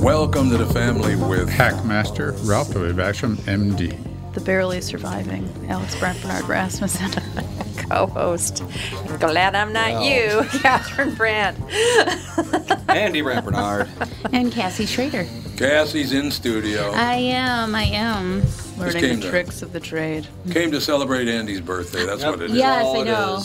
Welcome to the family with Hackmaster Ralph W. Basham, MD. The barely surviving Alex Brant Bernard Rasmussen, co-host. Glad I'm not you, Catherine Brandt. Andy Brant Bernard. And Cassie Schrader. Cassie's in studio. I am, I am. Learning the to- tricks of the trade. Came to celebrate Andy's birthday. That's what it is. Yes, All I it know.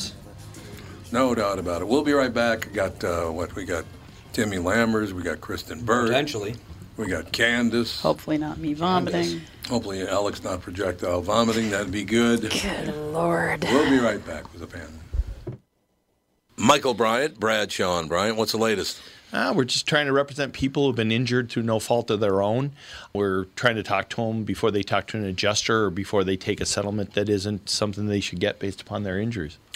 Is. No doubt about it. We'll be right back. We Got uh, what we got? Timmy Lammers. We got Kristen Bird. Potentially. We got Candace. Hopefully not me vomiting. Hopefully Alex not projectile vomiting. That'd be good. Good Lord. We'll be right back with the family. Michael Bryant, Bradshaw and Bryant. What's the latest? Uh, we're just trying to represent people who've been injured through no fault of their own. We're trying to talk to them before they talk to an adjuster or before they take a settlement that isn't something they should get based upon their injuries.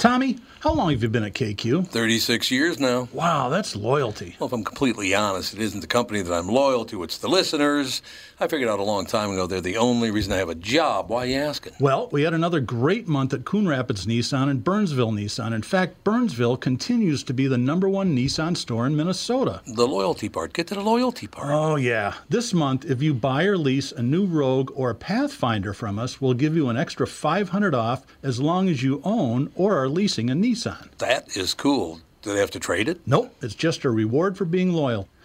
Tommy, how long have you been at KQ? 36 years now. Wow, that's loyalty. Well, if I'm completely honest, it isn't the company that I'm loyal to, it's the listeners. I figured out a long time ago they're the only reason I have a job. Why are you asking? Well, we had another great month at Coon Rapids Nissan and Burnsville Nissan. In fact, Burnsville continues to be the number one Nissan store in Minnesota. The loyalty part. Get to the loyalty part. Oh, yeah. This month, if you buy or lease a new Rogue or a Pathfinder from us, we'll give you an extra 500 off as long as you own or are leasing a Nissan. That is cool. Do they have to trade it? Nope, it's just a reward for being loyal.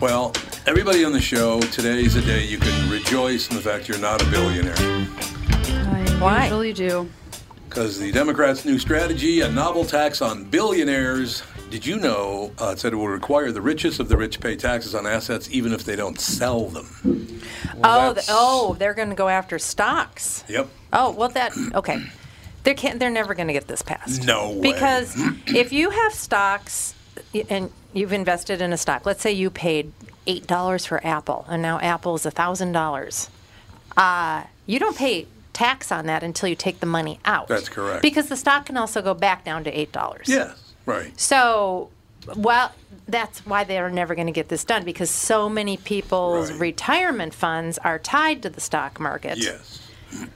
Well, everybody on the show, today's a day you can rejoice in the fact you're not a billionaire. I Why? usually do. Because the Democrats' new strategy, a novel tax on billionaires. Did you know uh, it said it will require the richest of the rich pay taxes on assets even if they don't sell them? oh, that's- th- oh, they're going to go after stocks. Yep. Oh, well, that okay. They can't. They're never going to get this passed. No way. Because if you have stocks y- and you've invested in a stock, let's say you paid eight dollars for Apple, and now Apple is a thousand dollars. Uh, you don't pay tax on that until you take the money out. That's correct. Because the stock can also go back down to eight dollars. Yes, right. So, well, that's why they're never going to get this done because so many people's Right. retirement funds are tied to the stock market. Yes.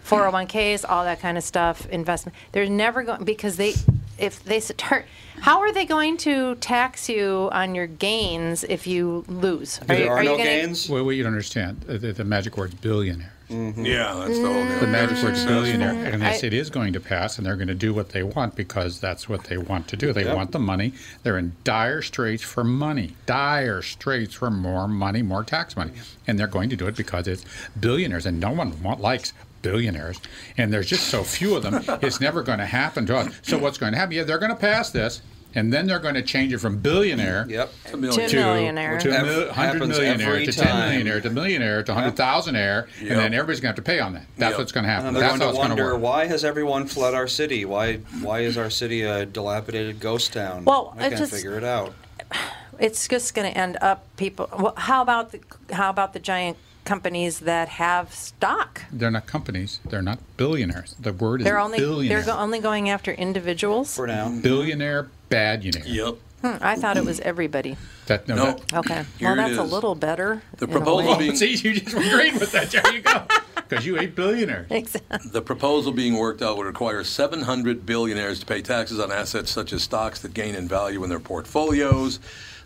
401ks, all that kind of stuff, investment. They're never going because they if they start, how are they going to tax you on your gains if you lose? Are you, are you gonna, Well, well, you don't understand. Uh, The, the magic word's billionaire. Yeah, that's the whole deal. The magic word's Successful. billionaire, and I- they it is going to pass, and they're going to do what they want because that's what they want to do. They Yep. want the money. They're in dire straits for money, dire straits for more money, more tax money, and they're going to do it because it's billionaires, and no one want, likes billionaires, and there's just so few of them. it's never going to happen to us. So what's going to happen? Yeah, they're going to pass this. And then they're going to change it from billionaire yep. To millionaire. to, Which mil- 100 happens millionaire to 10 time. millionaire to millionaire to 100,000 air, Yep. and then everybody's going to have to pay on that. That's Yep. what's going to happen. And they're That's going how to it's going to wonder work. why has everyone fled our city? Why why is our city a dilapidated ghost town? Well, I can't just- figure it out. it's just going to end up people. Well, how about the how about the giant companies that have stock? They're not companies. They're not billionaires. The word is They're only billionaire. they're go, only going after individuals. For now. billionaire, bad badionaire. Yep. Hmm, I thought it was everybody. That, no, No. that- Okay, Here well it that's a little better. The proposal being See, you just agreed with that. There you go. Because you ate billionaires. Exactly. The proposal being worked out would require 700 billionaires to pay taxes on assets such as stocks that gain in value in their portfolios.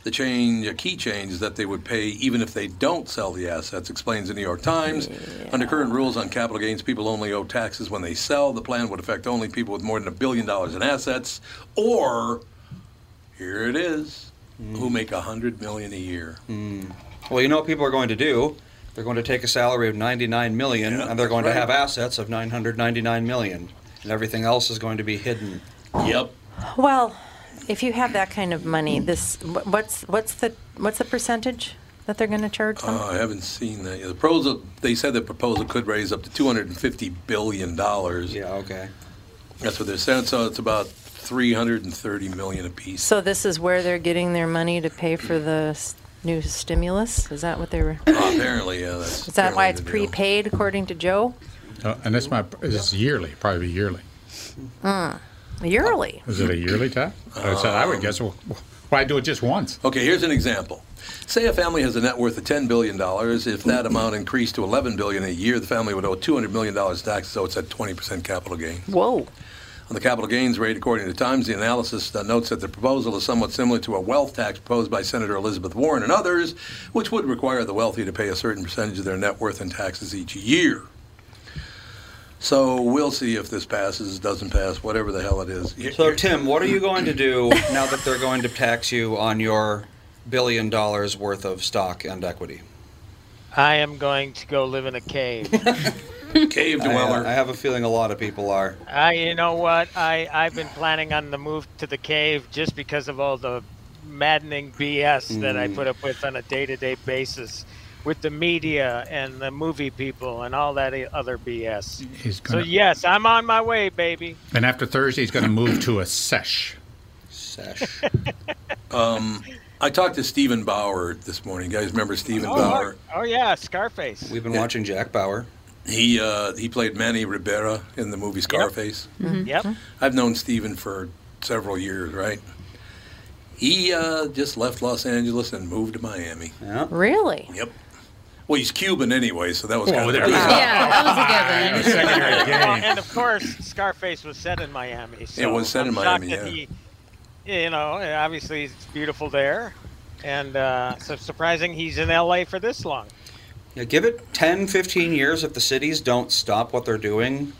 The change, a key change, is that they would pay even if they don't sell the assets, explains the New York Times. Under current rules on capital gains, people only owe taxes when they sell. The plan would affect only people with more than a billion dollars in assets, or here it is, who mm. make a hundred million a year. Mm. Well, you know what people are going to do? They're going to take a salary of 99 million Yeah, and they're going that's to have assets of 999 million. And everything else is going to be hidden. Yep. Well, if you have that kind of money, this what's what's the what's the percentage that they're going to charge them? Uh, I haven't seen that yet. The proposal, they said the proposal could raise up to 250 billion dollars. Yeah, okay. That's what they're saying. So it's about 330 million apiece. so this is where they're getting their money to pay for the s- new stimulus. Is that what they were? Uh, apparently, yeah. That's Is that why it's apparently the deal. prepaid, according to Joe? Uh, and this might this is yearly, probably yearly. Mm. Yearly. Is it a yearly tax? I said I would guess. Well, why do it just once? Okay, here's an example. Say a family has a net worth of $10 billion. If that amount increased to 11 billion a year, the family would owe $200 million in taxes, so it's at 20% capital gain. Whoa. On the capital gains rate, according to Times, the analysis uh, notes that the proposal is somewhat similar to a wealth tax proposed by Senator Elizabeth Warren and others, which would require the wealthy to pay a certain percentage of their net worth in taxes each year. So we'll see if this passes, doesn't pass, whatever the hell it is. Here- So, here- Tim, what are you going to do now that they're going to tax you on your billion dollars worth of stock and equity? I am going to go live in a cave. Cave I, dweller. I have a feeling a lot of people are. I, you know what? I, I've been planning on the move to the cave just because of all the maddening BS that I Mm. put up with on a day-to-day basis with the media and the movie people and all that other BS. He's So gonna, yes, I'm on my way, baby. and after Thursday, he's going to move to a sesh. Sesh. Um, I talked to Steven Bauer this morning. You guys remember Steven Oh, Bauer? oh yeah, Scarface. We've been Yeah. watching Jack Bauer. He uh, he played Manny Ribera in the movie Scarface. Yep. I've known Steven for several years, right? He uh, just left Los Angeles and moved to Miami. Yeah. Really? Yep. Well, he's Cuban anyway, so that was kind of there the we Yeah, that was a given. Secondary and of course, Scarface was set in Miami. So was set in I'm Miami, yeah. He, you know, obviously it's beautiful there, and uh, so surprising he's in L.A. for this long. Yeah, give it 10, 15 years if the cities don't stop what they're doing,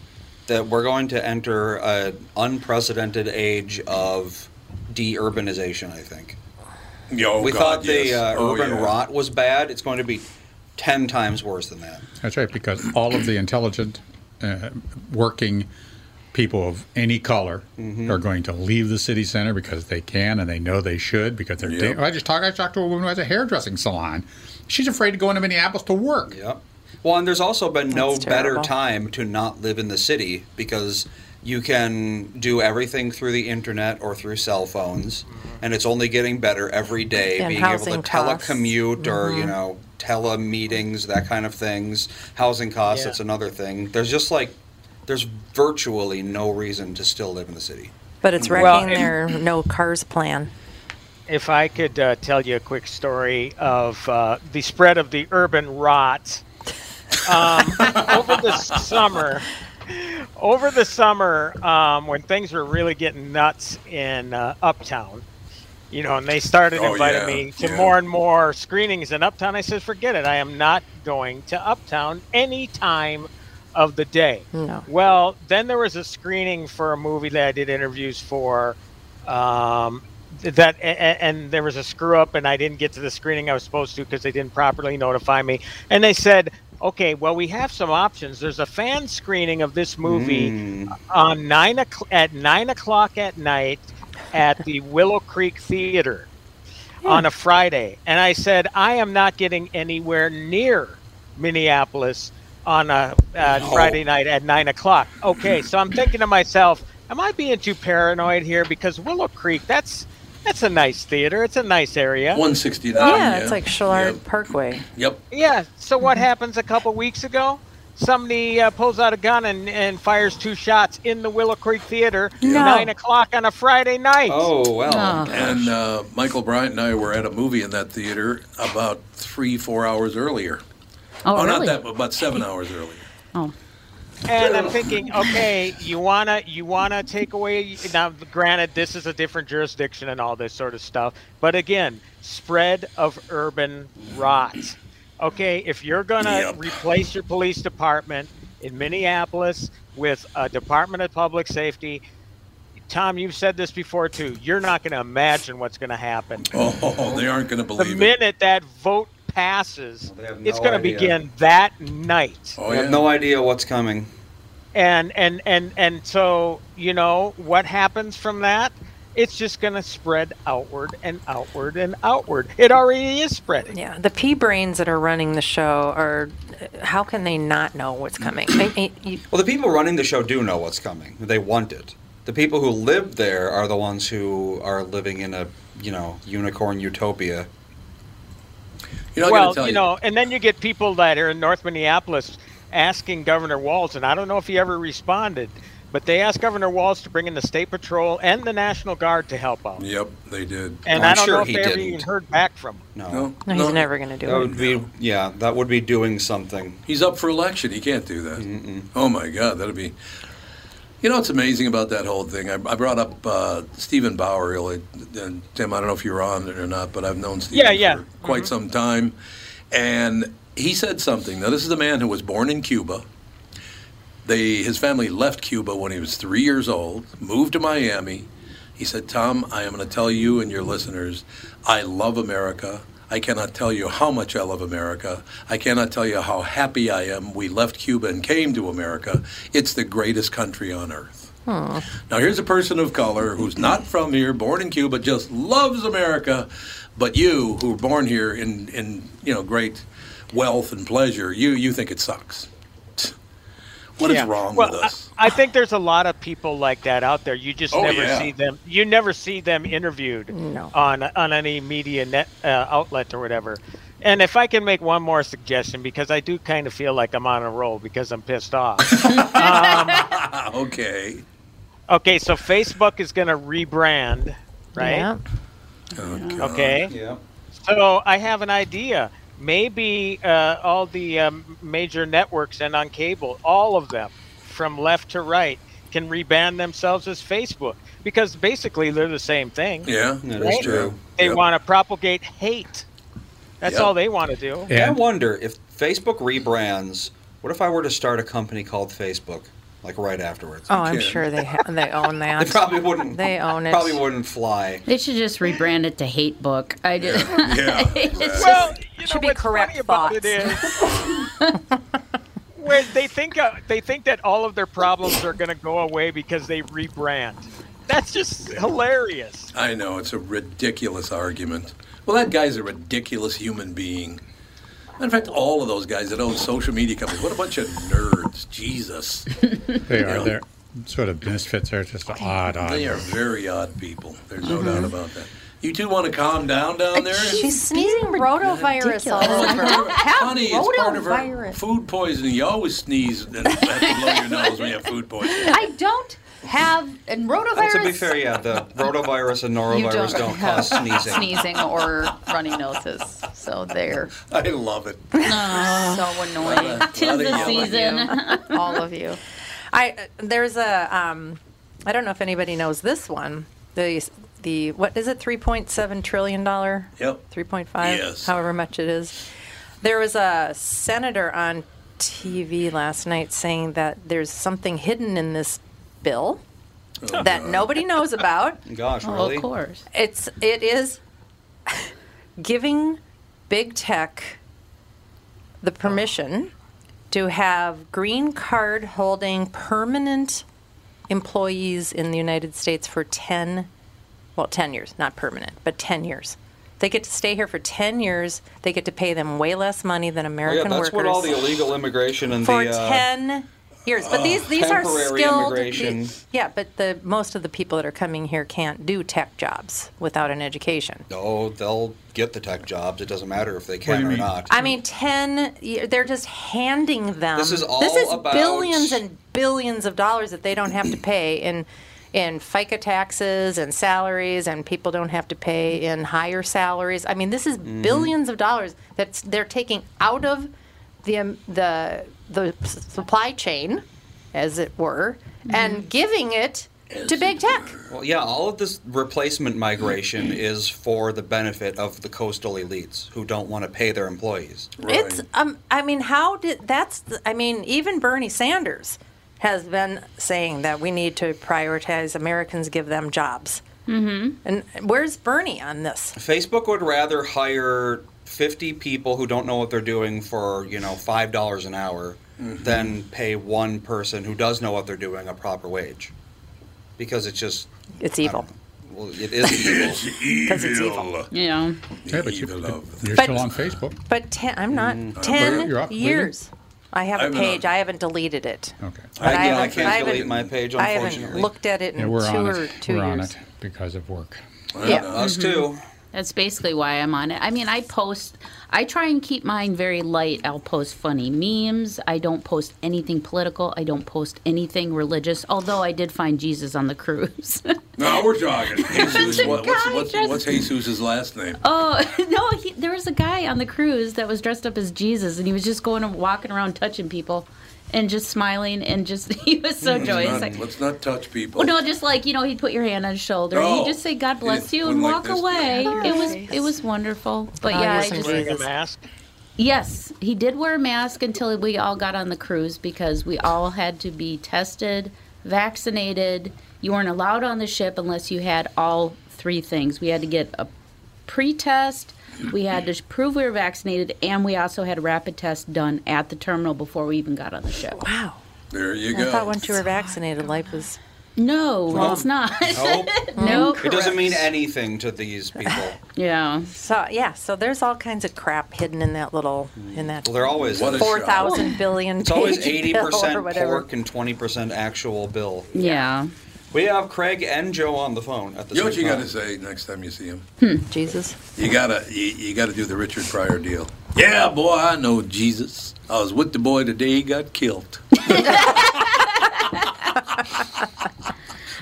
that we're going to enter an unprecedented age of de-urbanization, I think. Yo, we God, thought the yes. uh, Oh, urban yeah. rot was bad. It's going to be 10 times worse than that. That's right, because all of the intelligent, uh, working people of any color Mm-hmm. are going to leave the city center because they can and they know they should because they're. Yep. da- I just talked. I talked to a woman who has a hairdressing salon. She's afraid to go into Minneapolis to work. Yep. Well, and there's also been no That's better time to not live in the city because you can do everything through the internet or through cell phones, and it's only getting better every day. And being able to costs. telecommute or you know telemeetings, that kind of things. Housing costs, Yeah. that's another thing. There's just like there's virtually no reason to still live in the city. But it's wrecking and- their no cars plan. If I could uh, tell you a quick story of uh, the spread of the urban rot um, over the summer, over the summer, um, when things were really getting nuts in uh, Uptown, you know, and they started Oh, inviting yeah, me to yeah. more and more screenings in Uptown, I said, forget it. I am not going to Uptown any time of the day. No. Well, then there was a screening for a movie that I did interviews for. Um, that a- a- and there was a screw up, and I didn't get to the screening I was supposed to because they didn't properly notify me. And they said, "Okay, well, we have some options. There's a fan screening of this movie on nine o'clock at nine o'clock at night at the Willow Creek Theater on a Friday." And I said, "I am not getting anywhere near Minneapolis on a uh, Friday night at nine o'clock." Okay, so I'm thinking to myself, "Am I being too paranoid here?" Because Willow Creek, that's that's a nice theater. It's a nice area. 169. yeah, it's like Shillard Parkway. Yep. Yeah. So what happens a couple weeks ago? Somebody uh, pulls out a gun and, and fires two shots in the Willow Creek Theater, No. nine o'clock on a Friday night. Oh well. And uh, Michael Bryant and I were at a movie in that theater about three, four hours earlier. Oh, not really? that, but about seven hours earlier. Oh. And I'm thinking, okay, you wanna you wanna take away now. Granted, this is a different jurisdiction and all this sort of stuff, but again, spread of urban rot. Okay, if you're gonna Yep. replace your police department in Minneapolis with a Department of Public Safety, Tom, you've said this before too. You're not going to imagine what's going to happen. Oh, they aren't going to believe it. minute that vote passes, They have it's going to begin that night. Oh, I yeah. have no idea what's coming. and and and and so you know what happens from that it's just going to spread outward and outward and outward it already is spreading Yeah, the pea brains that are running the show are. How can they not know what's coming? I, I, you, Well, the people running the show do know what's coming. They want it. The people who live there are the ones who are living in a, you know, unicorn utopia. You know, I well gotta tell you know and then you get people that are in north minneapolis asking governor walz and i don't know if he ever responded but they asked governor walz to bring in the state patrol and the national guard to help out Yep, they did. and Well, i I'm don't sure know if he they ever didn't. even heard back from him No. No, no, he's never going to do That it. would be, yeah, that would be doing something. He's up for election. He can't do that. Oh my God, that'd be. You know what's amazing about that whole thing? I, I brought up uh, Steven Bauer. Really, and Tim. I don't know if you were on it or not, but I've known Steven Yeah, yeah. for quite some time, and he said something. Now, this is a man who was born in Cuba. They, his family left Cuba when he was three years old, moved to Miami. He said, Tom, I am going to tell you and your listeners, I love America. I cannot tell you how much I love America. I cannot tell you how happy I am we left Cuba and came to America. It's the greatest country on earth. Now, here's a person of color who's not from here, born in Cuba, just loves America. But you, who were born here in, in you know, great wealth and pleasure, you, you think it sucks. What is Yeah. wrong well, with us? I, I think there's a lot of people like that out there. You just Oh, never yeah. see them. You never see them interviewed No. on on any media net uh, outlet or whatever. And if I can make one more suggestion, because I do kind of feel like I'm on a roll because I'm pissed off. Ah, okay. okay, so Facebook is going to rebrand, right? Yeah. Oh, Okay. Yeah. So I have an idea. Maybe uh, all the um, major networks and on cable, all of them, from left to right, can rebrand themselves as Facebook because basically they're the same thing. Yeah, That is Right. true. They Yep. want to propagate hate. That's Yep. all they want to do. I wonder if Facebook rebrands. What if I were to start a company called Facebook, like right afterwards? Oh, I'm can. sure they ha- they own that. They probably wouldn't. They own it. Probably wouldn't fly. They should just rebrand it to Hate Book. I just, Yeah. it's Well, you Should know, be what's correct funny about it is where they think uh, they think that all of their problems are going to go away because they rebrand. That's just hilarious. I know it's a ridiculous argument. Well, that guy's a ridiculous human being. In fact, all of those guys that own social media companies, what a bunch of nerds! Jesus, they are Yeah. they're sort of misfits. They're just odd, odd. they are very odd people. There's no mm-hmm. doubt about that. You two want to calm down down uh, there? She's sneezing rotavirus all over. I don't have Honey, it's part of her rotavirus. food poisoning. You always sneeze and have to blow your nose when you have food poisoning. I don't have and rotavirus. And to be fair, yeah, the rotavirus and norovirus don't, don't, cause sneezing. sneezing or runny noses. So there. I love it. so annoying. Of- Tis the yelling. season. all of you. I uh, there's a um, I don't know if anybody knows this one. The the what is it? Three point seven trillion dollar. Yep. Three point five. Yes. However much it is. There was a senator on TV last night saying that there's something hidden in this bill Oh, that nobody knows about. Gosh, Oh, really? of course. It's it is giving big tech the permission to have green card holding permanent employees in the United States for 10 well 10 years, not permanent, but 10 years. They get to stay here for 10 years. They get to pay them way less money than Well, American yeah, that's workers what all the illegal immigration and for the uh, 10 years. But these these are temporary skilled. immigration. the- yeah, but the most of the people that are coming here can't do tech jobs without an education. No, they'll get the tech jobs. It doesn't matter if they can or not. I mean, 10, y- they're just handing them. This is all This is about- billions and billions of dollars that they don't have to pay in in FICA taxes and salaries, and people don't have to pay in higher salaries. I mean, this is Mm-hmm. billions of dollars that they're taking out of the um, the the supply chain, as it were, and giving it to big tech. Well, yeah, all of this replacement migration is for the benefit of the coastal elites who don't want to pay their employees. It's um I mean how did that's the, I mean even Bernie Sanders has been saying that we need to prioritize Americans give them jobs. Mhm. And where's Bernie on this? Facebook would rather hire 50 people who don't know what they're doing for, you know, $5 an hour than pay one person who does know what they're doing a proper wage. Because it's just It's evil. well, it is evil. Because it's evil. Yeah. Yeah, but you, you're But- still on Facebook. But ten, I'm not Mm. ten up, Lily? years. I have a I've been page. I haven't deleted it. Okay. But I- yeah, I haven't- can't haven't- delete my page, unfortunately. I haven't looked at it in Yeah, we're two on or it. two we're on it because of work. Yeah. Us Mhm. too. That's basically why I'm on it. I mean, I post, I try and keep mine very light. I'll post funny memes. I don't post anything political. I don't post anything religious, although I did find Jesus on the cruise. No, we're talking. Jesus, what, what's, guy what's, dressed- what's Jesus' last name? oh, no, he, there was a guy on the cruise that was dressed up as Jesus, and he was just going and walking around touching people and just smiling, and just, he was so Let's joyous. not, Like, let's not touch people. well, no, just like you know, he'd put your hand on his shoulder and Oh. he'd just say "God bless He you" and walk like this. away. It was it was wonderful. But Oh, yeah, you're I just Wearing a mask. Yes, he did wear a mask until we all got on the cruise because we all had to be tested, vaccinated. You weren't allowed on the ship unless you had all three things. We had to get a pre test, we had to prove we were vaccinated, and we also had a rapid test done at the terminal before we even got on the ship. Wow. There you go. I thought once you were vaccinated, life was. No, it's not. Nope. nope. It doesn't mean anything to these people. Yeah. So yeah, so there's all kinds of crap hidden in that little in that Well, they're always What a four shock. thousand billion. It's always eighty percent pork and twenty percent actual bill. Yeah. We have Craig and Joe on the phone at the You know what you got time. to say next time you see him? Jesus. You gotta, you, you gotta do the Richard Pryor deal. Yeah, boy, I know Jesus. I was with the boy the day he got killed.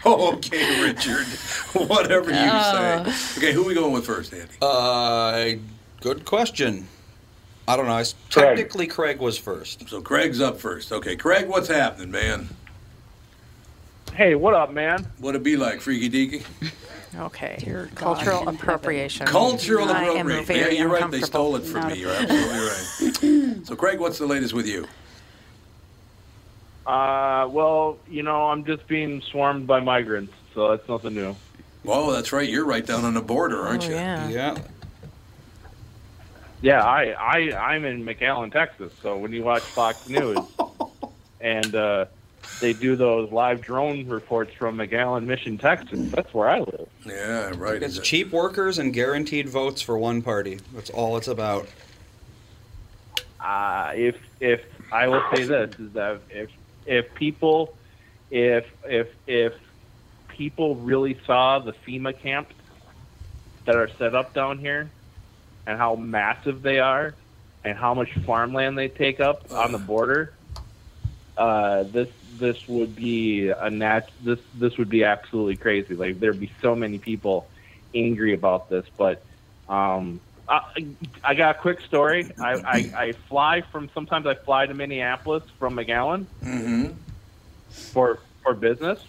oh, okay, Richard. Whatever you Oh. say. Okay, who we going with first, Andy? Uh, good question. I don't know. I s Craig. Technically, Craig was first. So Craig's up first. Okay, Craig, what's happening, man? Hey, what up, man? What it be like, freaky deaky? Okay. Cultural appropriation. Cultural I am appropriation. very Yeah, you're right. They uncomfortable. stole it from Not me. You're absolutely right. So, Craig, what's the latest with you? Uh, well, you know, I'm just being swarmed by migrants, so that's nothing new. Oh, that's right. You're right down on the border, aren't Oh, you? yeah. Yeah. Yeah, I, I, I'm in McAllen, Texas. So when you watch Fox News, and uh, they do those live drone reports from McAllen, Mission, Texas, that's where I live. Yeah, right. It's cheap workers and guaranteed votes for one party. That's all it's about. Uh, if if I will say this is that if if people if if if people really saw the FEMA camps that are set up down here and how massive they are and how much farmland they take up on the border, uh, this this would be a nat this this would be absolutely crazy. Like there'd be so many people angry about this, but um, I, I got a quick story. I, I, I fly from sometimes I fly to Minneapolis from McAllen. Mm-hmm. for for business.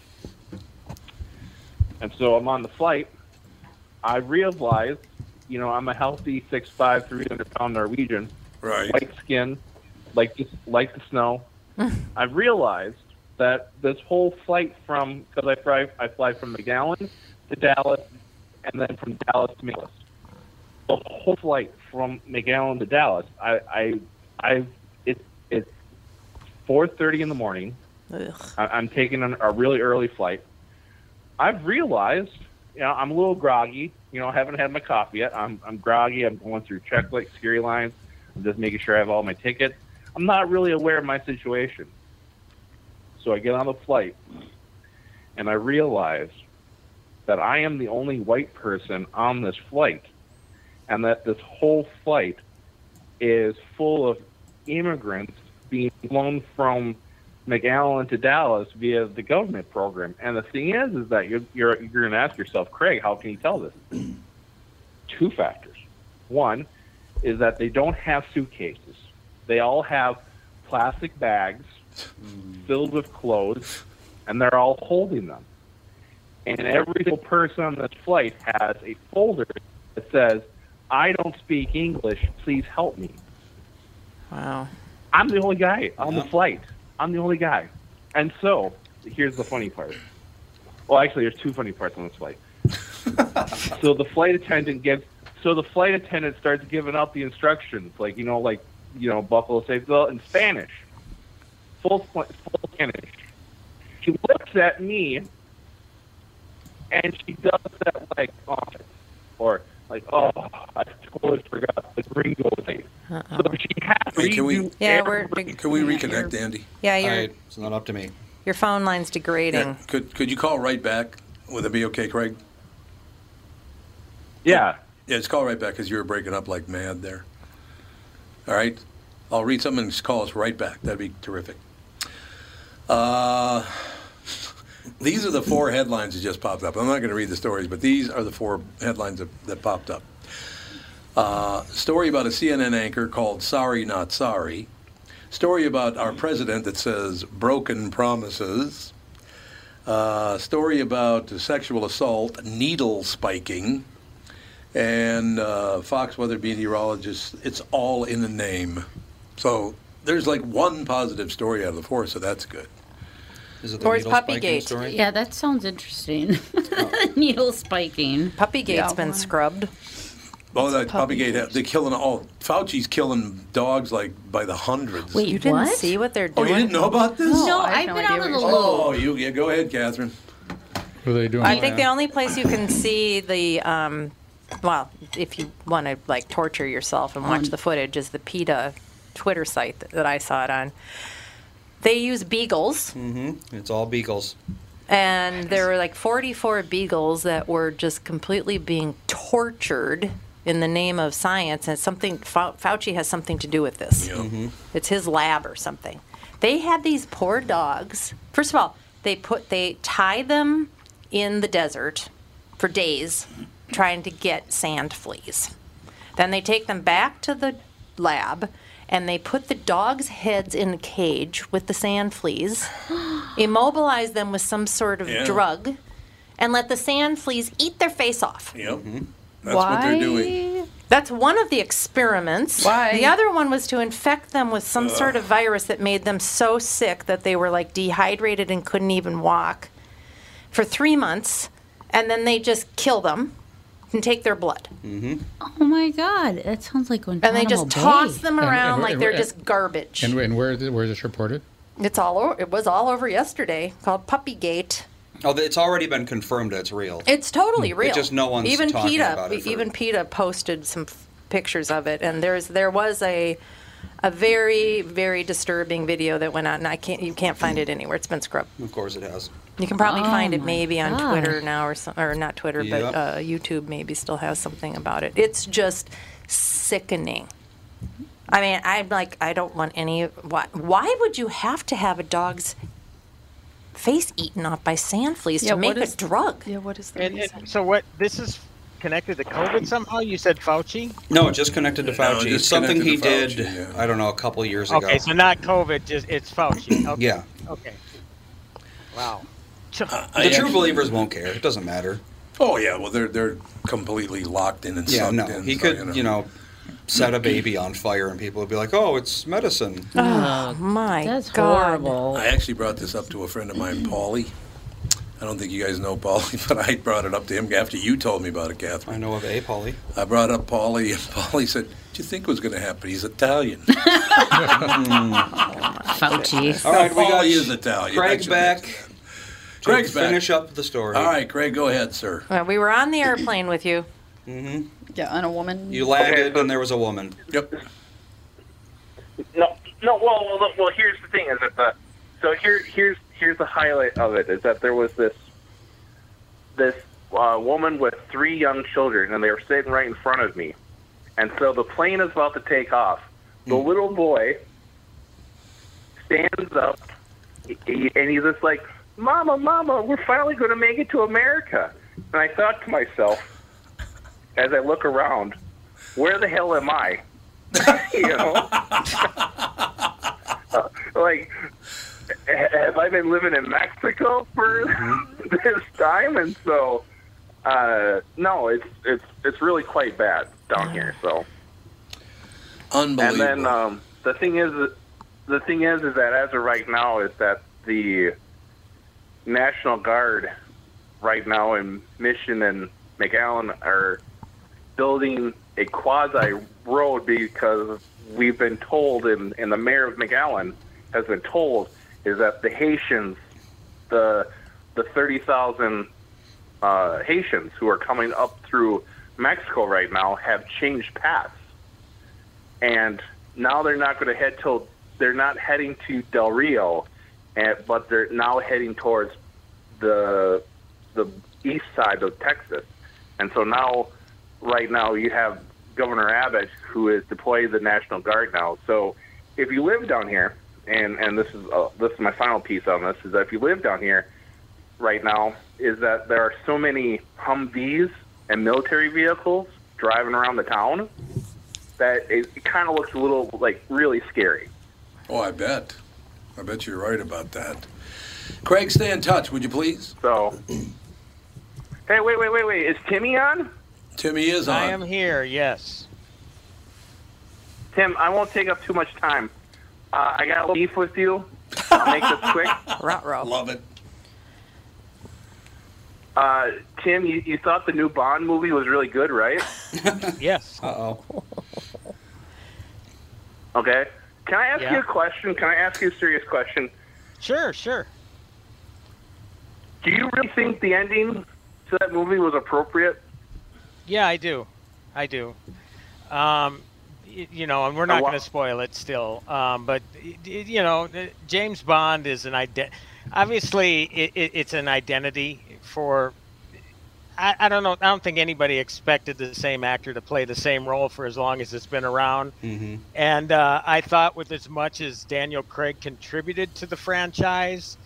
And so I'm on the flight. I realized, you know, I'm a healthy 6'5", 300 pound Norwegian, right? White skin, like just like the snow. I realized that this whole flight from because I fly I fly from McAllen to Dallas, and then from Dallas to Dallas. The whole flight from McAllen to Dallas, I I I it it's four thirty in the morning. I, I'm taking an, a really early flight. I've realized, you know, I'm a little groggy. You know, I haven't had my coffee yet. I'm I'm groggy. I'm going through checklight security lines. I'm just making sure I have all my tickets. I'm not really aware of my situation. So I get on the flight, and I realize that I am the only white person on this flight, and that this whole flight is full of immigrants being flown from McAllen to Dallas via the government program. And the thing is, is that you're you're, you're going to ask yourself, Craig, how can you tell this? Two factors. One is that they don't have suitcases. They all have plastic bags filled with clothes, and they're all holding them. And every single person on this flight has a folder that says, "I don't speak English. Please help me." Wow. I'm the only guy on the flight. I'm the only guy. And so, here's the funny part. Well, actually, there's two funny parts on this flight. so the flight attendant gives. So the flight attendant starts giving out the instructions, like you know, like you know, Buffalo says, well, in Spanish, full full Spanish. She looks at me, and she does that like, oh, or like, oh, I totally forgot the gringo thing. So she has to Hey, can we? Yeah, we're- Can we reconnect, Andy? Yeah, you're, I- it's not up to me. your phone line's degrading. Yeah, Could could you call right back? Would it be okay, Craig? Yeah. Yeah, just call right back because you were breaking up like mad there. All right. I'll read something and just call us right back. That'd be terrific. Uh, these are the four headlines that just popped up. I'm not going to read the stories, but these are the four headlines that, that popped up. Uh, story about a CNN anchor called Sorry Not Sorry. Story about our president that says broken promises. Uh, story about sexual assault, needle spiking. And uh, Fox weather meteorologist, it's all in the name. So there's like one positive story out of the four, so that's good. Is it the Or it's needle spiking Puppygate. story? Yeah, that sounds interesting. Needle spiking. Puppygate's Yeah. been scrubbed. Oh, that Puppygate, they're killing all. Fauci's killing dogs like by the hundreds. Wait, you didn't see what they're doing? Oh, doing? you didn't know about this? No, I've been out of the loop. Oh, you yeah, go ahead, Catherine. What are they doing? I think the only place you can see the, um, well, if you want to like torture yourself and watch the footage, is the PETA Twitter site that, that I saw it on. They use beagles, Mm-hmm. It's all beagles. and there were like 44 beagles that were just completely being tortured in the name of science, and something Fau- Fauci has something to do with this. It's his lab or something. They had these poor dogs. First of all, they put they tie them in the desert for days trying to get sand fleas. Then they take them back to the lab and they put the dogs' heads in a cage with the sand fleas, immobilize them with some sort of Yeah. drug, and let the sand fleas eat their face off. Yep. That's what they're doing. That's one of the experiments. Why? The other one was to infect them with some sort of virus that made them so sick that they were like dehydrated and couldn't even walk for three months. And then they just kill them and take their blood. Mm-hmm. Oh my God, that sounds like And they just toss them around like they're just garbage. And, and where, is it- where is this reported? It's all over. It was all over yesterday, called Puppygate. Oh, it's already been confirmed that it's real. It's totally real. It's just no one's even talking PETA, about it for- even PETA posted some f- pictures of it, and there's there was a a very very disturbing video that went out, and I can't you can't find it anywhere. It's been scrubbed. Of course it has. You can probably Oh find it maybe on God. Twitter now or some, or not Twitter, Yep. but uh, YouTube maybe still has something about it. It's just sickening. I mean, I'm like, I don't want any. Why, why would you have to have a dog's face eaten off by sand fleas Yeah, to make what a drug? Yeah, what is the And, and so what? This is connected to COVID somehow. You said Fauci. No, just connected to Fauci. just it's something he connected to did. Yeah. I don't know, a couple years ago. Okay, so not COVID, just it's Fauci. Okay. Yeah. Okay. Wow. The true believers won't care. It doesn't matter. Oh yeah, well they're they're completely locked in and Yeah, sucked no. in. He so, could, you know, set a baby on fire and people would be like, "Oh, it's medicine." Oh, my That's God. horrible. I actually brought this up to a friend of mine, Paulie. I don't think you guys know Paulie, but I brought it up to him after you told me about it, Catherine. I know of a Polly. I brought up Paulie, and Paulie said, "What do you think was going to happen? He's Italian." Fauci. All right, we got Paulie is Italian. Craig's Actually, back. To Craig's back. Finish up the story. All right, Greg, go ahead, sir. Well, we were on the airplane with you. Mm-hmm. Yeah, on a woman. You landed and there was a woman. Yep. No, no. Well, well, well. Here's the thing: is that the so here, here's here's the highlight of it: is that there was this this uh, woman with three young children, and they were sitting right in front of me. And so the plane is about to take off. The little boy stands up, and he's just like, "Mama, Mama, we're finally going to make it to America." And I thought to myself, as I look around, where the hell am I? you know, Uh, like, have I been living in Mexico for this time? And so, uh, no, it's it's it's really quite bad down here. So, unbelievable. and then um, the thing is, the thing is, is that as of right now, is that the National Guard right now in Mission and McAllen are building a quasi road because we've been told, and, and the mayor of McAllen has been told, is that the Haitians, the the thirty thousand uh, Haitians who are coming up through Mexico right now have changed paths, and now they're not going to head till they're not heading to Del Rio, and, but they're now heading towards the the east side of Texas, and so now, right now, you have Governor Abbott who is deployed the National Guard now. So, if you live down here, and and this is uh, this is my final piece on this is that if you live down here, right now, is that there are so many Humvees and military vehicles driving around the town that it, it kind of looks a little like really scary. Oh, I bet. I bet you're right about that. Craig, stay in touch, would you please? So, hey, wait, wait, wait, wait. Is Timmy on? Timmy is on. I am here. Yes. Tim, I won't take up too much time. Uh, I got a beef with you. I'll make this quick. Love it. Uh, Tim, you, you thought the new Bond movie was really good, right? yes. Uh oh. Okay. Can I ask Yeah. you a question? Can I ask you a serious question? Sure, sure. Do you really think the ending to that movie was appropriate? Yeah, I do. I do. Um, you know, and we're not going to spoil it still. Um, but you know, James Bond is an ident. Obviously, it, it, it's an identity for. I, I don't know. I don't think anybody expected the same actor to play the same role for as long as it's been around. Mm-hmm. And uh, I thought, with as much as Daniel Craig contributed to the franchise,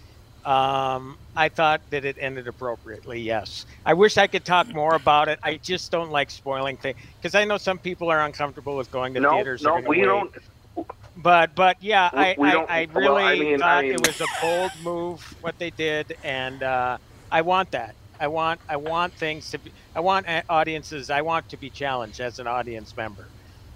um, I thought that it ended appropriately. Yes, I wish I could talk more about it. I just don't like spoiling things because I know some people are uncomfortable with going to No, theaters. no, They're we wait. don't. But but yeah, We- I, we I, don't- I well, really I mean- I thought mean- it was a bold move what they did, and uh, I want that. I want I want things to be. I want uh, audiences. I want to be challenged as an audience member.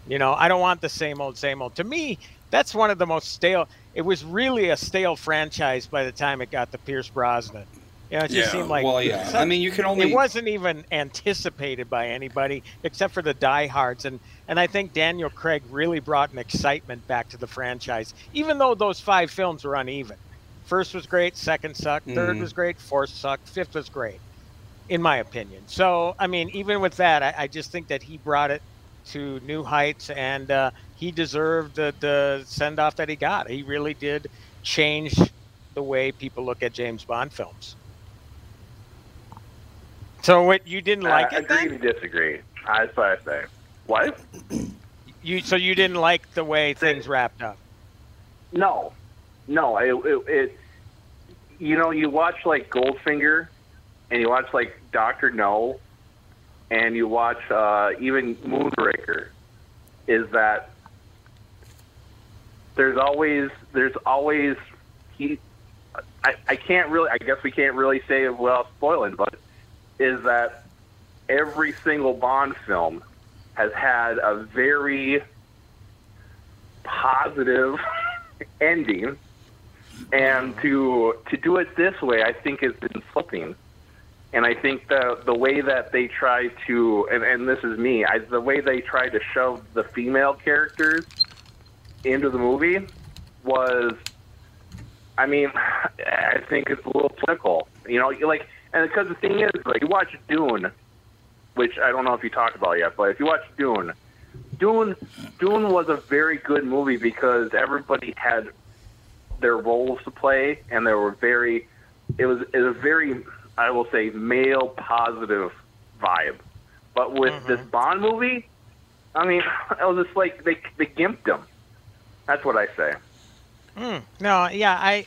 You know, I don't want the same old, same old. To me, that's one of the most stale. It was really a stale franchise by the time it got to Pierce Brosnan. You know, it just Yeah, seemed like. well, yeah. I mean, you can only- It wasn't even anticipated by anybody except for the diehards, and and I think Daniel Craig really brought an excitement back to the franchise, even though those five films were uneven. First was great, second sucked, third Mhm. was great, fourth sucked, fifth was great, in my opinion. So, I mean, even with that, I, I just think that he brought it to new heights, and uh, he deserved the, the send off that he got. He really did change the way people look at James Bond films. So, what you didn't like uh, it? agree Then? to disagree. That's what I say. What? You so you didn't like the way things wrapped up? No, no. It, it, it you know, you watch like Goldfinger, and you watch like Doctor No, and you watch uh, even Moonraker. Is that there's always there's always he I, I can't really. I guess we can't really say without spoiling, but is that every single Bond film has had a very positive ending, and to to do it this way, I think is insulting. And I think the the way that they try to, and, and this is me, I, the way they try to shove the female characters into the movie was, I mean, I think it's a little political. You know, like, and because the thing is, like, you watch Dune, which I don't know if you talked about yet, but if you watch Dune, Dune, Dune was a very good movie because everybody had their roles to play, and they were very. It was it was a very, I will say, male positive vibe. But with this Bond movie, I mean, it was just like they they gimped him. That's what I say. Hmm. No, yeah, I,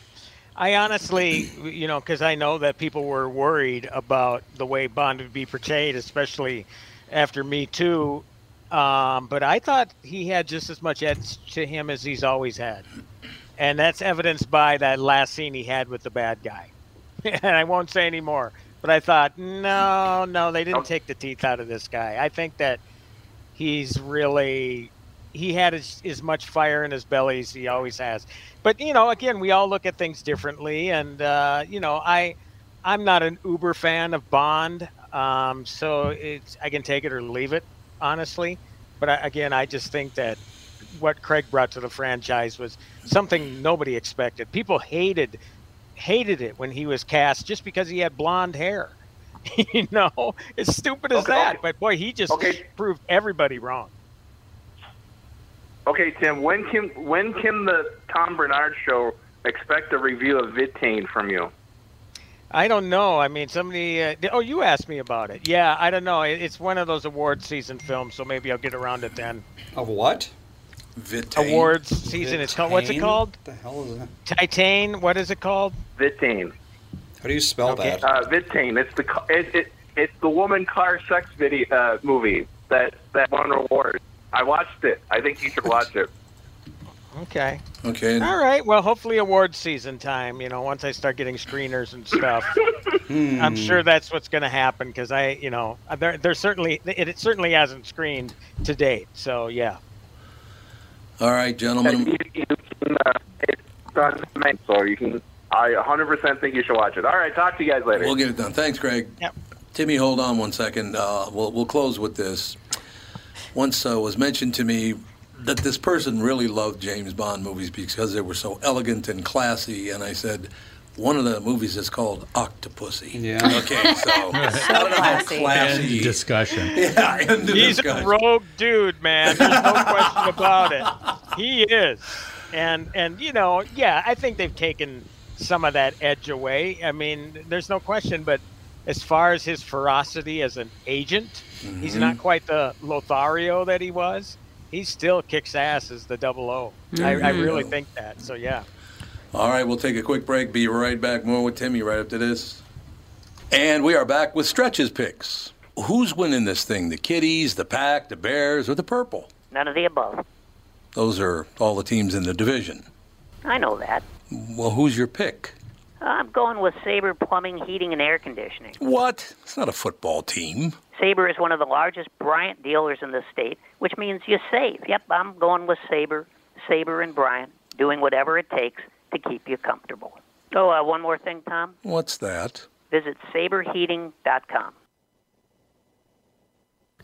I honestly, you know, because I know that people were worried about the way Bond would be portrayed, especially after Me Too. Um, but I thought he had just as much edge to him as he's always had, and that's evidenced by that last scene he had with the bad guy. and I won't say any more. But I thought, no, no, they didn't take the teeth out of this guy. I think that he's really he had as, as much fire in his belly as he always has. But you know, again, we all look at things differently, and uh, you know, I I'm not an uber fan of Bond, um, so it's I can take it or leave it, honestly. But I, again, I just think that what Craig brought to the franchise was something nobody expected. People hated hated it when he was cast just because he had blonde hair. you know, as stupid as Okay, that. okay. But boy, he just Okay. proved everybody wrong. Okay, Tim, when can when can the Tom Barnard show expect a review of Titane from you? I don't know. I mean, somebody. Uh, oh, you asked me about it. Yeah, I don't know. It's one of those award season films, so maybe I'll get around it then. Of what? Titane. Awards season. It's called. What's it called? What the hell is that? Titan. What is it called? Titane. How do you spell Okay. that? Uh, Titane. It's the it, it, it's the woman car sex video uh, movie that that won awards. I watched it. I think you should watch it. Okay. Okay. All right. Well, hopefully awards season time. You know, once I start getting screeners and stuff, I'm sure that's what's going to happen because I, you know, uh, there, there's certainly it, it certainly hasn't screened to date. So yeah. All right, gentlemen. you, you can, uh, it's on demand, so you can. I 100% think you should watch it. All right, talk to you guys later. We'll get it done. Thanks, Greg. Yep. Timmy, hold on one second. Uh, we'll, we'll close with this. Once uh, was mentioned to me that this person really loved James Bond movies because they were so elegant and classy, and I said, one of the movies is called Octopussy. Yeah. Okay, so I don't know how classy. classy. End discussion. yeah, end of He's discussion. a rogue dude, man. There's no question about it. He is, and and you know, yeah, I think they've taken some of that edge away. I mean, there's no question, but as far as his ferocity as an agent, he's mm-hmm. not quite the Lothario that he was. He still kicks ass as the double O. I, I mm-hmm. really think that. So yeah. All right, we'll take a quick break. Be right back. More with Timmy right after this. And we are back with stretches picks. Who's winning this thing? The Kitties, the Pack, the Bears, or the Purple? None of the above. Those are all the teams in the division. I know that. Well, who's your pick? I'm going with Sabre Plumbing, Heating, and Air Conditioning. What? It's not a football team. Sabre is one of the largest Bryant dealers in the state, which means you save. Yep, I'm going with Sabre, Sabre and Bryant, doing whatever it takes to keep you comfortable. Oh, uh, one more thing, Tom. What's that? Visit saberheating.com.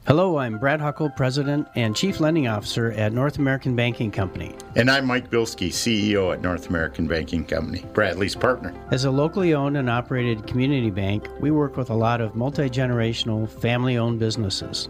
Hello, I'm Brad Huckle, President and Chief Lending Officer at North American Banking Company. And I'm Mike Bilski, CEO at North American Banking Company, Bradley's partner. As a locally owned and operated community bank, we work with a lot of multi generational, family owned businesses.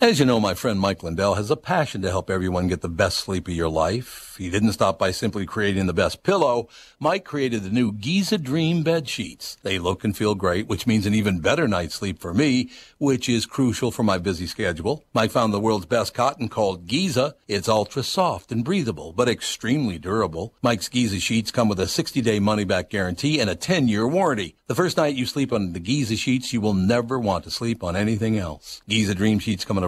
As you know, my friend Mike Lindell has a passion to help everyone get the best sleep of your life. He didn't stop by simply creating the best pillow. Mike created the new Giza Dream bed sheets. They look and feel great, which means an even better night's sleep for me, which is crucial for my busy schedule. Mike found the world's best cotton called Giza. It's ultra soft and breathable, but extremely durable. Mike's Giza sheets come with a 60-day money-back guarantee and a 10-year warranty. The first night you sleep on the Giza sheets, you will never want to sleep on anything else. Giza Dream sheets come in a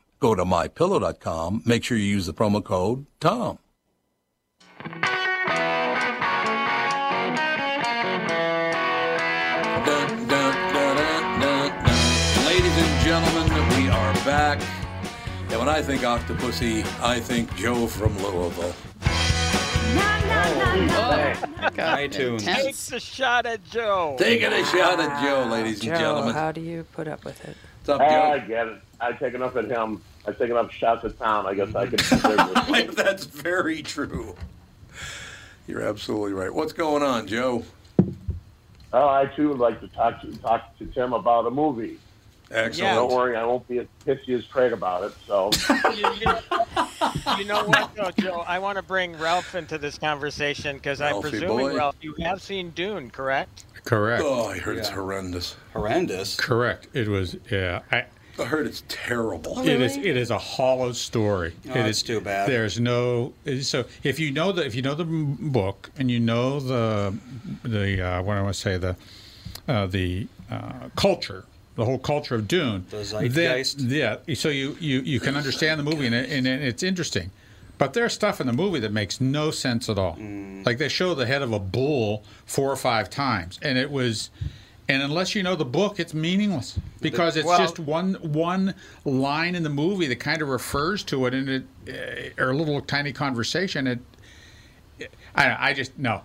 Go to mypillow.com. Make sure you use the promo code TOM. Dun, dun, dun. Ladies and gentlemen, we are back. And when I think Octopussy, I think Joe from Louisville. iTunes. Take the shot at Joe. Taking a shot at Joe, ladies and Joe, gentlemen. how do you put up with it? What's up, Joe? I Joe? get it. I take enough at him. I take enough shots at Tom. I guess I could. That's very true. You're absolutely right. What's going on, Joe? oh, I too would like to talk to talk to Tim about a movie. Excellent. Don't worry, I won't be as pissy as Craig about it. So you, you- you know what, though, Joe? I want to bring Ralph into this conversation because I'm presuming, boy. Ralph, you have seen Dune, correct? Correct. Oh, I heard it's horrendous. Horrendous. Correct. It was. Yeah. I, I heard it's terrible. It is. It is a hollow story. Oh, it that's is too bad. There's no. So if you know the if you know the book and you know the the uh, what I want to say the uh, the uh, culture, the whole culture of Dune. The then- zeitgeist. yeah. So you, you you can understand the movie and, it, and it's interesting. But there's stuff in the movie that makes no sense at all. Mm. Like they show the head of a bull four or five times, and it was, and unless you know the book, it's meaningless because it's Well- just one one line in the movie that kind of refers to it, and it uh, or a little tiny conversation. It, I I just no.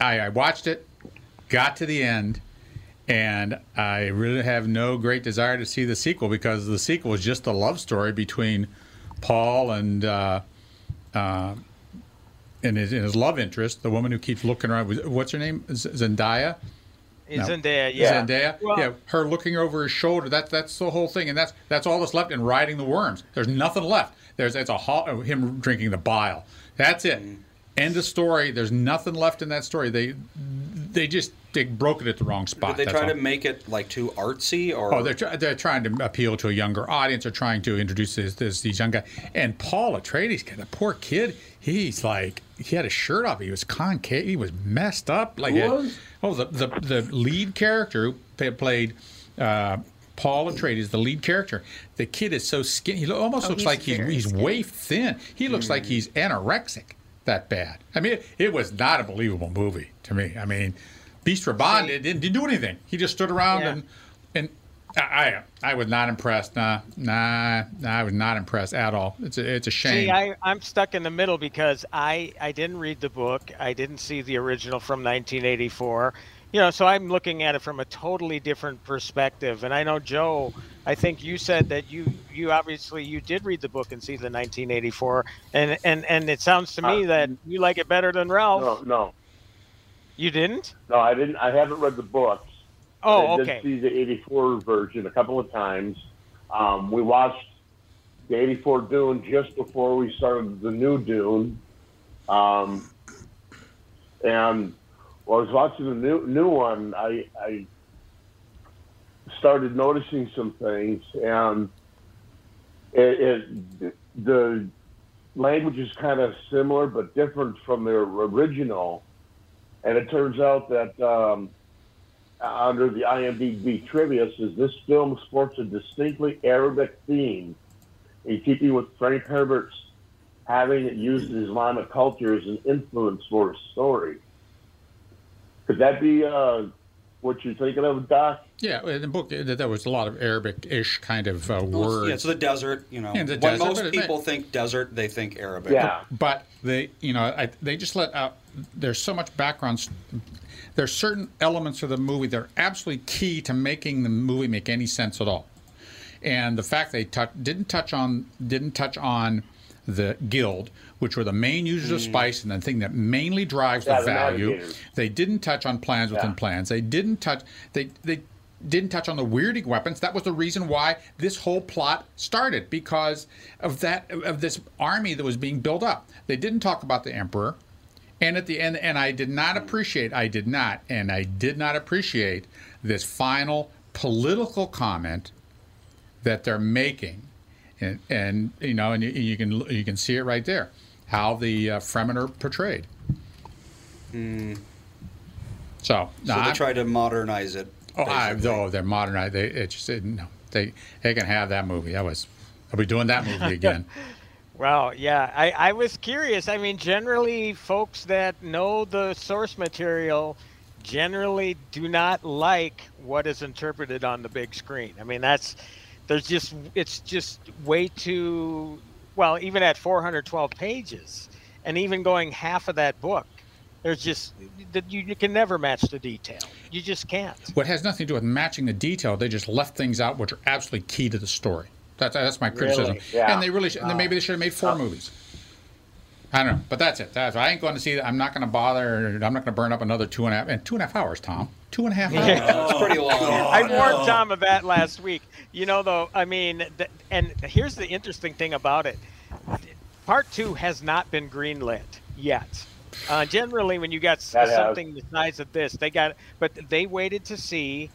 I, I watched it, got to the end, and I really have no great desire to see the sequel because the sequel is just a love story between Paul and uh, uh, and, his, and his love interest, the woman who keeps looking around. What's her name? Z- Zendaya. No. Zendaya, yeah. Zendaya. Well- yeah, her looking over his shoulder. That that's the whole thing, and that's that's all that's left. And riding the worms. There's nothing left. There's it's a him drinking the bile. That's it. Mm-hmm. End of story. There's nothing left in that story. They they just they broke it at the wrong spot. Did they that's try to make it like too artsy or? Oh, they're, try- they're trying to appeal to a younger audience. They're trying to introduce this, this these young guys. And Paul Atreides, the poor kid, he's like he had a shirt off. He was concave. He was messed up. Like Who it- was? oh, the, the the lead character who pa- played. Uh, Paul Atreides, the lead character, the kid is so skinny. He lo- almost Oh, looks he's like he's he's way thin. He looks like he's anorexic. That bad. I mean, it, it was not a believable movie to me. I mean, Beast Rabban didn't, didn't do anything. He just stood around Yeah. and and I I was not impressed. Nah, nah, nah, I was not impressed at all. It's a it's a shame. See, I, I'm stuck in the middle because I, I didn't read the book. I didn't see the original from 1984. You know, so I'm looking at it from a totally different perspective. And I know Joe, I think you said that you you obviously you did read the book and see the 1984, and and and it sounds to me Uh, that you like it better than Ralph. no, no, You didn't? no. I didn't. I haven't read the book. Oh, I did see the '84 version a couple of times. Um, we watched the '84 Dune just before we started the new Dune, um, and while I was watching the new new one, I, I started noticing some things, and it, it the language is kind of similar but different from their original. And it turns out that um, under the IMDb trivia says this film sports a distinctly Arabic theme, in keeping with Frank Herbert's having used Islamic culture as an influence for his story. Could that be uh, what you're thinking of, Doc? Yeah, in the book there was a lot of Arabic-ish kind of uh, words. yeah, so the desert. You know, Yeah, the when desert, most but it- people think desert, they think Arabic. Yeah, But they, you know, I, they just let out. There's so much background. There's certain elements of the movie that are absolutely key to making the movie make any sense at all. And the fact they tou- didn't touch on didn't touch on the guild, which were the main users of Mm. spice and the thing that mainly drives Yeah, the the value. They didn't touch on plans within Yeah. plans. They didn't touch. They they didn't touch on the weirding weapons. That was the reason why this whole plot started because of that of this army that was being built up. They didn't talk about the emperor. And at the end, and I did not appreciate, I did not, and I did not appreciate this final political comment that they're making, and and you know, and you, you can you can see it right there, how the uh, Fremen are portrayed. Mm. So, So no, they I'm- try to modernize it. Oh, I, oh, they're modernized. They it just no, they they can have that movie. That was, I'll be doing that movie again. Well, yeah, I, I was curious. I mean, generally, folks that know the source material generally do not like what is interpreted on the big screen. I mean, that's there's just it's just way too well. Even at 412 pages, and even going half of that book, there's just that you, you can never match the detail. You just can't. What has nothing to do with matching the detail, they just left things out which are absolutely key to the story. That's that's my criticism. Really? Yeah. And they really, sh- and then maybe they should have made four oh. movies. I don't know, but that's it. That's I ain't going to see that. I'm not going to bother. I'm not going to burn up another two and a half and two and a half hours, Tom. Two and a half hours. Yeah. It's pretty long. I warned Tom of that last week. You know, though, I mean, th- and here's the interesting thing about it part two has not been greenlit yet. Uh, generally, when you got s- That has. something the size of this, they got, but they waited to see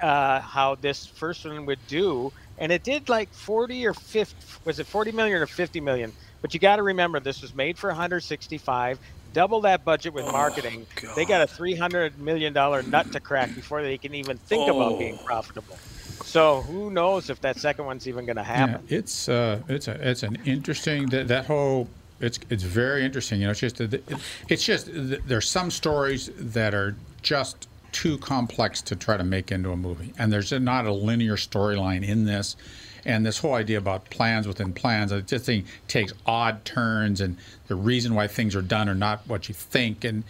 uh, how this first one would do, and it did like 40 or 50. Was it 40 million or 50 million? But you got to remember, this was made for 165. Double that budget with marketing. They got a 300 million dollar nut to crack before they can even think about being Oh. profitable. So who knows if that second one's even going to happen? Yeah, it's uh, it's a it's an interesting that that whole it's it's very interesting. You know, it's just it's just there's some stories that are just too complex to try to make into a movie, and there's not a linear storyline in this. And this whole idea about plans within plans, I just think takes odd turns, and the reason why things are done are not what you think, and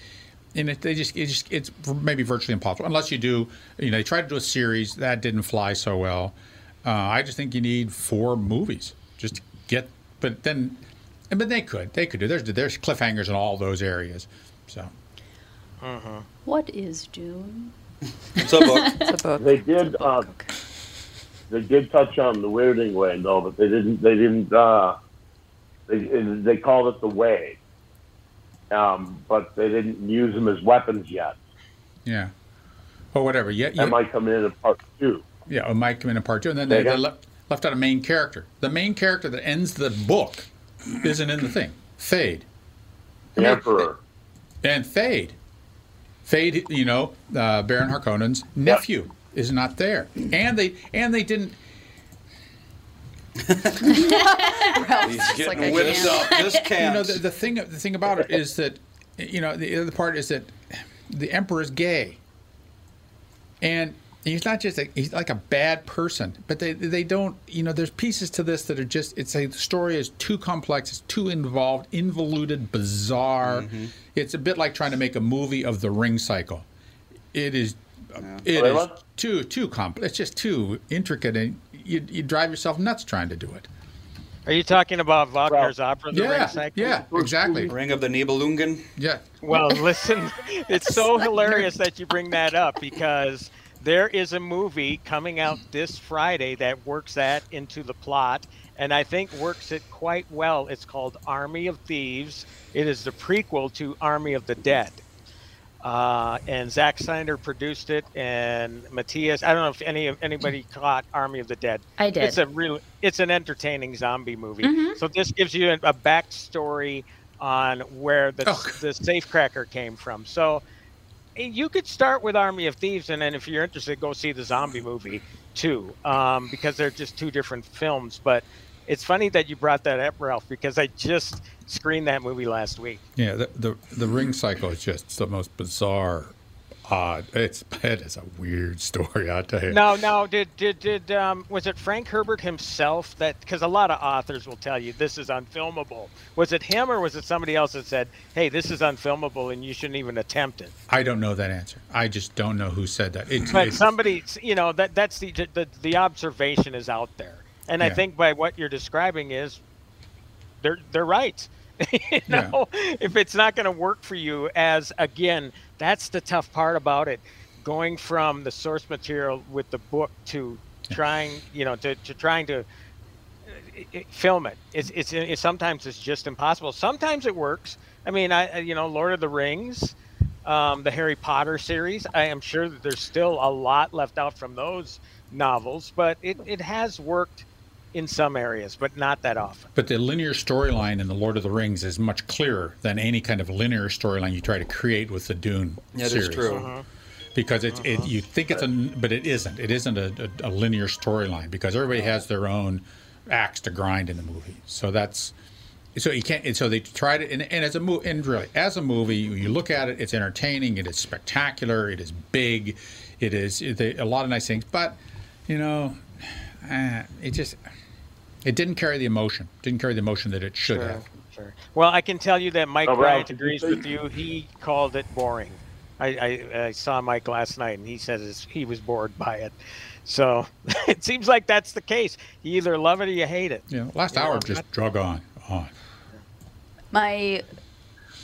and it, they just, it just it's maybe virtually impossible unless you do you know they tried to do a series that didn't fly so well uh, i just think you need four movies just to get but then but they could they could do there's there's cliffhangers in all those areas so Uh-huh. What is Dune? It's a book. It's a book. They did. Uh, they did touch on the weirding way though, but they didn't. They didn't. Uh, they they called it the way, um, but they didn't use them as weapons yet. yeah or whatever yeah, That might come in in part two. yeah it might come in in part two and then they, Say they left, left out a main character the main character that ends the book isn't in the thing Feyd The Emperor. and Feyd. Feyd, you know, uh, Baron Harkonnen's nephew is not there, and they and they didn't. He's getting whipped up. This You can't. know, the, the thing the thing about it is that, you know, the other part is that the emperor is gay, and he's not just a, he's like a bad person, but they they don't you know there's pieces to this that are just it's a the story is too complex, it's too involved, involuted, bizarre. Mm-hmm. It's a bit like trying to make a movie of the Ring cycle. It is. It Wait, is what? too too complex. It's just too intricate, and you, you drive yourself nuts trying to do it. Are you talking about Wagner's opera, The yeah, Ring Cycle? yeah, exactly. Ring of the Nibelungen. Yeah. Well, listen, it's so hilarious that you bring that up because there is a movie coming out this Friday that works that into the plot and I think works it quite well. It's called Army of Thieves. It is the prequel to Army of the Dead. Uh, and Zack Snyder produced it, and Matthias. I don't know if any of anybody caught Army of the Dead. I did. It's a real. It's an entertaining zombie movie. Mhm. So this gives you a, a backstory on where the Oh. the safecracker came from. So you could start with Army of Thieves, and then if you're interested, go see the zombie movie too, um, because they're just two different films. But it's funny that you brought that up, Ralph, because I just screened that movie last week. Yeah, the, the the ring cycle is just the most bizarre, odd. It's it is a weird story. I tell you. No, no. Did did did um, was it Frank Herbert himself that? Because a lot of authors will tell you this is unfilmable. Was it him or was it somebody else that said, "Hey, this is unfilmable and you shouldn't even attempt it"? I don't know that answer. I just don't know who said that. It's, But it's- somebody, you know, that that's the the, the observation is out there, and I think by what you're describing is, they're they're right. you know, if it's not going to work for you, as again, that's the tough part about it, going from the source material with the book to trying, you know, to, to trying to uh, film it. It's, it's it's sometimes it's just impossible. Sometimes it works. I mean, I I- you know, Lord of the Rings, um, the Harry Potter series. I am sure that there's still a lot left out from those novels, but it, it has worked in some areas, but not that often. But the linear storyline in the Lord of the Rings is much clearer than any kind of linear storyline you try to create with the Dune That is series. true. Mhm. Because it's it, you think it's a, but it isn't. It isn't a, a, a linear storyline because everybody has their own axe to grind in the movie. So that's so you can't. And so they tried it, and, and as a movie, and really as a movie, you look at it, it's entertaining, it is spectacular, it is big, it is it, they, a lot of nice things. But you know, uh, it just it didn't carry the emotion. Didn't carry the emotion that it should Sure, have. Sure. Well, I can tell you that Mike Oh, Bryant did agrees say- with you. He called it boring. I, I, I saw Mike last night, and he said it's- he was bored by it. So it seems like that's the case. You either love it or you hate it. Yeah, last You hour know, just drug on, on. My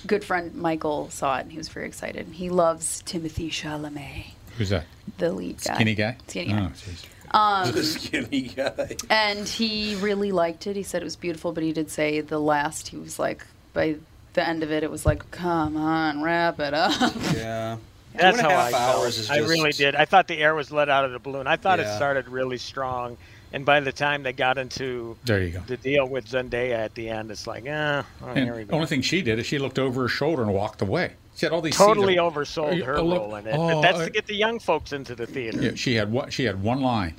good friend Michael saw it and he was very excited. He loves Timothy Chalamet, Who's that? the lead guy. Skinny guy. Skinny guy. Oh, jeez. Um, the skinny guy. and he really liked it. He said it was beautiful, but he did say the last, he was like, by the end of it, it was like, come on, wrap it up. Yeah. That's Two and a how I felt. hours is I really did. I thought the air was let out of the balloon. I thought it started really strong, and by the time they got into There you go. the deal with Zendaya at the end, it's like, eh, oh, here we And the only thing she did is she looked over her shoulder and walked away. She had all these scenes Totally of- oversold uh, her Oh, role in it. oh, but that's I- to get the young folks into the theater. Yeah, she had one. She had one line.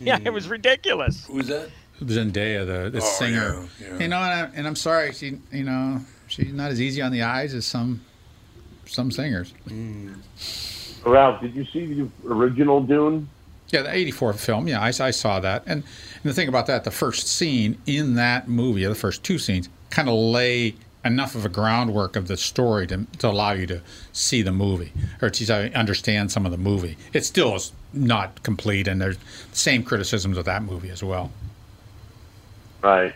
Yeah, it was ridiculous. Who's that? Zendaya, the, the Oh, singer. yeah, yeah. You know, and, I, and I'm sorry, she, you know, she's not as easy on the eyes as some some singers. Mm. Ralph, did you see the original Dune? Yeah, the '84 film. Yeah, I, I saw that. And, and the thing about that, the first scene in that movie, the first two scenes, kind of lay enough of a groundwork of the story to, to allow you to see the movie or to understand some of the movie. It still is not complete, and there's the same criticisms of that movie as well. Right.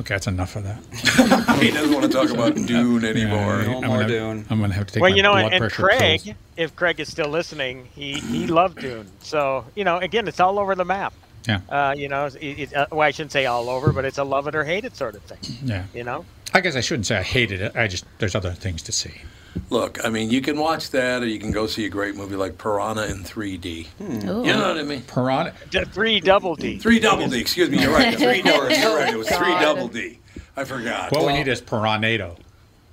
Okay, that's enough of that. he doesn't want to talk about Dune anymore. Yeah, I'm gonna, I'm gonna have to take well, my you know, blood and pressure Craig, pills. if Craig is still listening, he he loved Dune. So you know, again, it's all over the map. Yeah. Uh, you know, it, it, uh, well, I shouldn't say all over, but it's a love it or hate it sort of thing. Yeah. You know. I guess I shouldn't say I hated it. I just there's other things to see. Look, I mean, you can watch that, or you can go see a great movie like Piranha in 3D. Ooh. You know what I mean? Piranha. D- three double D. Three double D. Excuse me. You're right. Three double. You're right. It was three double D. I forgot. What we need is Piranado.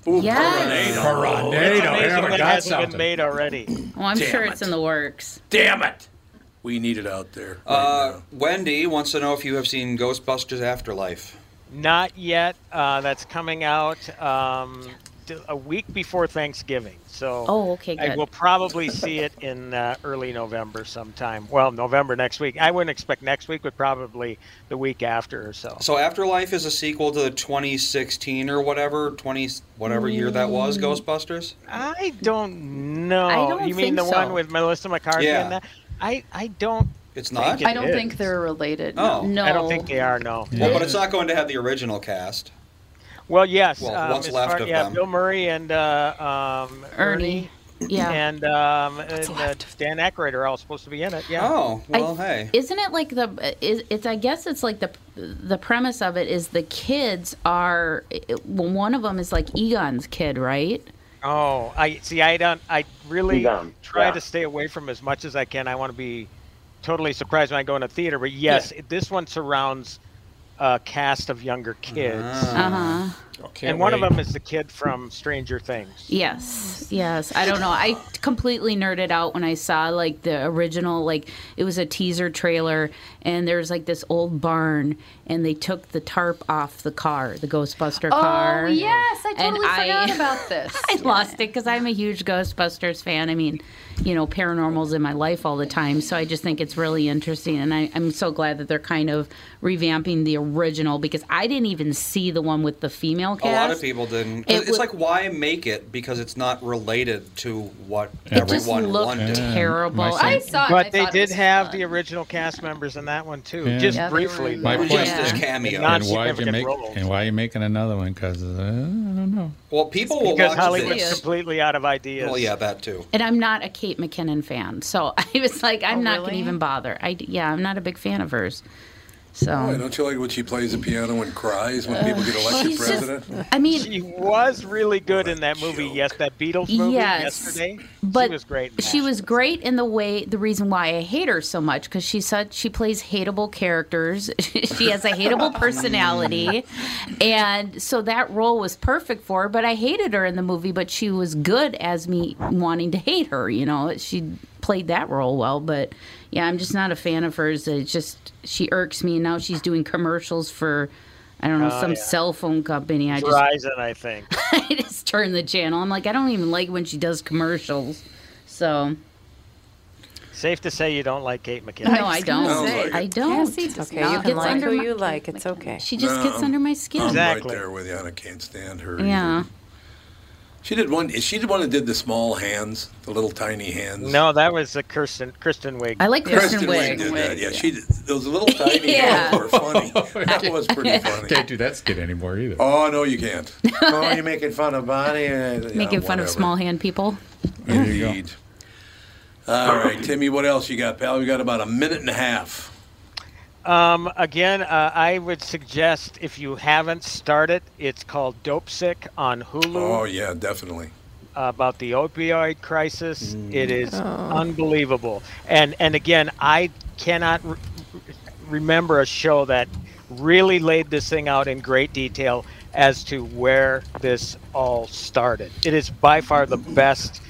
Ooh, Yes. Piranado. Piranado. It's I amazing never that got hasn't something. been made already. Well, I'm Damn sure it. it's in the works. Damn it. We need it out there. Uh, Wendy wants to know if you have seen Ghostbusters Afterlife. Not yet. Uh, that's coming out um, d- a week before Thanksgiving. So Oh, okay, I will probably see it in uh, early November sometime. Well, November next week. I wouldn't expect next week, but probably the week after or so. So Afterlife is a sequel to the 2016 or whatever 20 whatever year that was Mm. Ghostbusters. I don't know. I don't you mean think the one with Melissa McCarthy Yeah. And that? I, I don't. It's think not. it I don't is. think they're related. Oh. no. I don't think they are. No. Well, but it's not going to have the original cast. Well, yes. Well, um, what's as left far- of yeah, them? Bill Murray and uh, um, Ernie. Yeah. and, um, and uh, Dan Aykroyd are all supposed to be in it. Yeah. Oh, well, I- hey. Isn't it like the? Is, it's I guess it's like the the premise of it is the kids are one of them is like Egon's kid, right? Oh, I see. I don't. I really try yeah. to stay away from as much as I can. I want to be totally surprised when I go in a theater. But yes, this one surrounds a cast of younger kids. Uh-huh. Can't and one of them is the kid from Stranger Things. Yes, yes. I don't know. I completely nerded out when I saw like the original, like it was a teaser trailer, and there's like this old barn, and they took the tarp off the car, the Ghostbuster oh, car. Oh yes, I And totally forgot about this. I lost it because I'm a huge Ghostbusters fan. I mean, you know, paranormal's in my life all the time, so I just think it's really interesting, and I, I'm so glad that they're kind of revamping the original because I didn't even see the one with the female cast. A lot of people didn't. It it's would- like why make it because it's not related to what It just everyone looked wanted. terrible. My I saw it. But I they did have fun. the original cast members in that one too, Yeah. just Yeah, briefly. My though. point Just as cameo. Not and why you significant make roles. and why are you making another one? Because uh, I don't know. Well, people will because watch Hollywood's this. completely out of ideas. Well, yeah, that too. And I'm not a Kate McKinnon fan, so I was like, I'm Oh, not really? going to even bother. I yeah, I'm not a big fan of hers. So Boy, don't you like when she plays the piano and cries when uh, people get elected she's just- president? I mean, She was really good in that movie. Yes, that Beatles movie Yes, yesterday. but she was great. in she was great in the way the reason why I hate her so much because she said she plays hateable characters. she has a hateable personality, and so that role was perfect for her. But I hated her in the movie, but she was good as me wanting to hate her. You know, she played that role well. But yeah, I'm just not a fan of hers. It's just she irks me. And now she's doing commercials for. I don't know Oh, some yeah. cell phone company. I just Verizon, I think. I just turn the channel. I'm like, I don't even like when she does commercials. So Safe to say you don't like Kate McKinnon. no, I don't. Sounds like it. I don't. Cassie does Okay, not you can Gets like under who my- you like. It's okay. She just No, gets I'm- under my skin. I'm Exactly. right there with you, I can't stand her. Yeah. either. She did one. Is she the one that did the small hands, the little tiny hands? No, that was a Kirsten Kristen Wiig. I like Kristen, Kristen Wiig Wiig. did that. Yeah, she did. Those little tiny Yeah. hands were funny. That was pretty funny. Can't do that skit anymore either. Oh no, you can't. oh, you're making fun of Bonnie. Uh, yeah, Making fun of small hand people. There you go. Indeed. All right, Timmy. What else you got, pal? We got about a minute and a half. Um, again, uh, I would suggest if you haven't started, it's called Dopesick on Hulu. Oh yeah, definitely. about the opioid crisis. It is unbelievable. And and again, I cannot re- remember a show that really laid this thing out in great detail as to where this all started. It is by far the best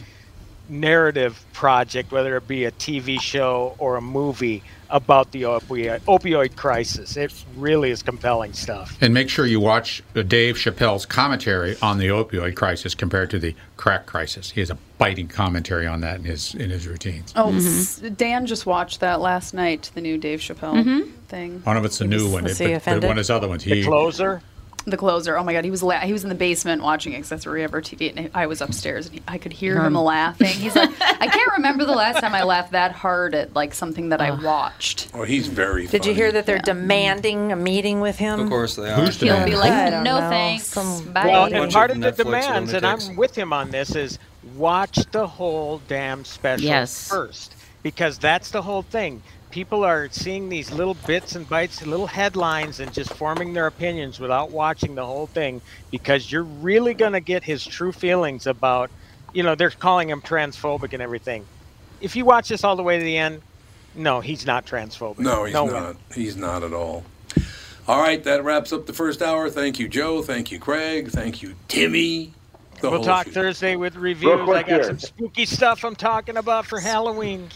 narrative project, whether it be a TV show or a movie about the opioid, opioid crisis. It really is compelling stuff. And make sure you watch uh, Dave Chappelle's commentary on the opioid crisis compared to the crack crisis. He has a biting commentary on that in his in his routines. Oh, s- Dan just watched that last night. The new Dave Chappelle thing. One of it's a new one, was but, he but offended? one of his other ones. The closer. The closer. Oh my God, he was la- he was in the basement watching Accessory that's where we have our TV, and I was upstairs, and he, I could hear him laughing. He's like, I can't remember the last time I laughed that hard at like something that I watched. Oh, he's very. Did you hear that they're demanding a meeting with him? Of course they are. Who's He'll the be like, no know, thanks. some- Bye. Well, and part of the demands, and. I'm with him on this, is watch the whole damn special Yes. first, because that's the whole thing. People are seeing these little bits and bites, little headlines, and just forming their opinions without watching the whole thing, because you're really going to get his true feelings about, you know, they're calling him transphobic and everything. If you watch this all the way to the end, no, he's not transphobic. No, he's no not. way. He's not at all. All right, that wraps up the first hour. Thank you, Joe. Thank you, Craig. Thank you, Timmy. The We'll talk shoot. Thursday with reviews. I got here. some spooky stuff I'm talking about for Halloween.